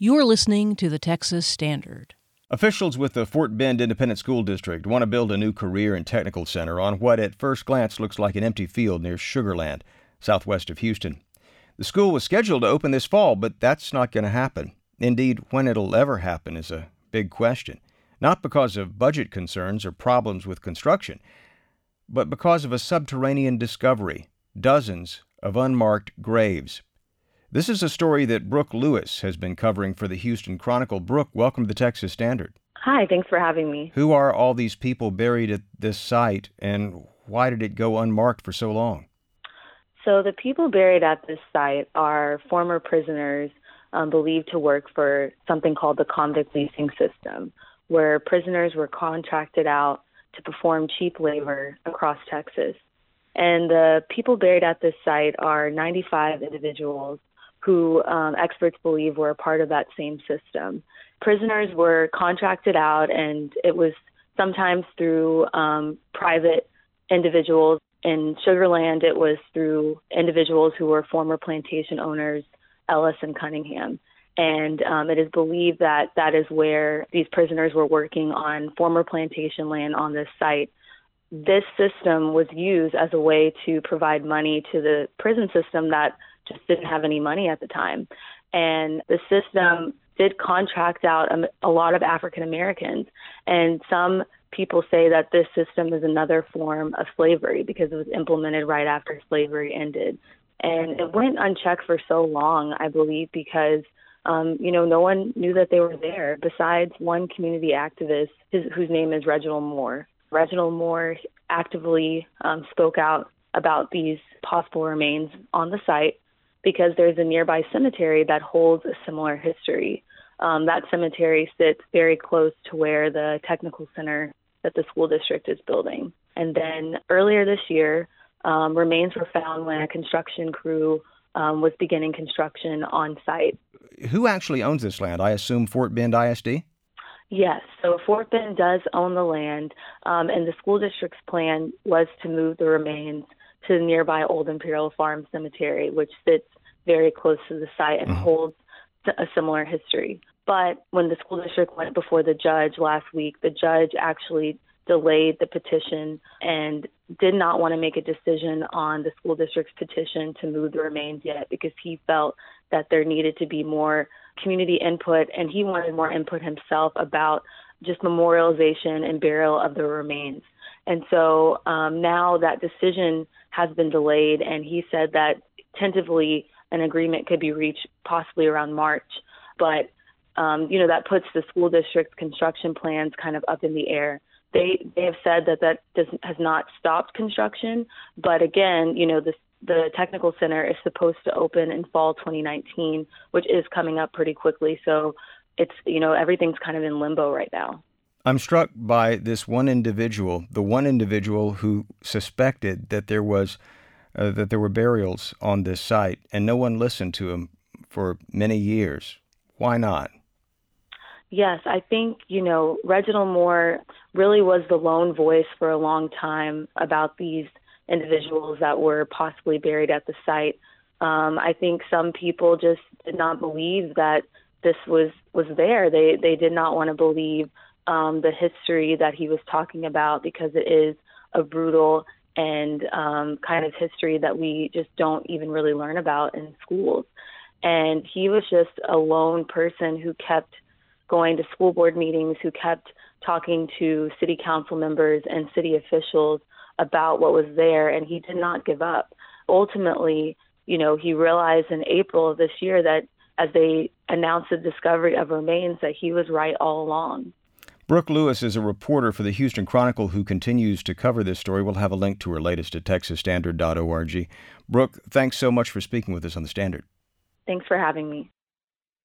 You're listening to the Texas Standard. Officials with the Fort Bend Independent School District want to build a new career and technical center on what at first glance looks like an empty field near Sugarland, southwest of Houston. The school was scheduled to open this fall, but that's not going to happen. Indeed, when it'll ever happen is a big question. Not because of budget concerns or problems with construction, but because of a subterranean discovery dozens of unmarked graves this is a story that Brooke Lewis has been covering for the Houston Chronicle. Brooke, welcome to the Texas Standard. Hi, thanks for having me. Who are all these people buried at this site, and why did it go unmarked for so long? So, the people buried at this site are former prisoners um, believed to work for something called the convict leasing system, where prisoners were contracted out to perform cheap labor across Texas. And the people buried at this site are 95 individuals who um, experts believe were a part of that same system. Prisoners were contracted out, and it was sometimes through um, private individuals. In Sugarland, it was through individuals who were former plantation owners, Ellis and Cunningham. And um, it is believed that that is where these prisoners were working on former plantation land on this site. This system was used as a way to provide money to the prison system that just didn't have any money at the time. And the system did contract out a, a lot of African Americans. And some people say that this system is another form of slavery because it was implemented right after slavery ended. And it went unchecked for so long, I believe, because um, you know, no one knew that they were there besides one community activist his, whose name is Reginald Moore. Reginald Moore actively um, spoke out about these possible remains on the site because there's a nearby cemetery that holds a similar history. Um, that cemetery sits very close to where the technical center that the school district is building. And then earlier this year, um, remains were found when a construction crew um, was beginning construction on site. Who actually owns this land? I assume Fort Bend ISD? Yes, so Fort Bend does own the land, um, and the school district's plan was to move the remains to the nearby Old Imperial Farm Cemetery, which sits very close to the site and mm-hmm. holds a similar history. But when the school district went before the judge last week, the judge actually delayed the petition and did not want to make a decision on the school district's petition to move the remains yet because he felt that there needed to be more community input and he wanted more input himself about just memorialization and burial of the remains. And so um, now that decision has been delayed, and he said that tentatively an agreement could be reached possibly around March. But um, you know that puts the school district's construction plans kind of up in the air. They they have said that that does, has not stopped construction, but again, you know the the technical center is supposed to open in fall 2019, which is coming up pretty quickly. So it's you know everything's kind of in limbo right now. I'm struck by this one individual, the one individual who suspected that there was uh, that there were burials on this site, and no one listened to him for many years. Why not? Yes, I think, you know, Reginald Moore really was the lone voice for a long time about these individuals that were possibly buried at the site. Um, I think some people just did not believe that this was was there. They they did not want to believe um, the history that he was talking about because it is a brutal and um, kind of history that we just don't even really learn about in schools. And he was just a lone person who kept going to school board meetings, who kept talking to city council members and city officials about what was there, and he did not give up. Ultimately, you know, he realized in April of this year that as they announced the discovery of remains, that he was right all along. Brooke Lewis is a reporter for the Houston Chronicle who continues to cover this story. We'll have a link to her latest at texasstandard.org. Brooke, thanks so much for speaking with us on the Standard. Thanks for having me.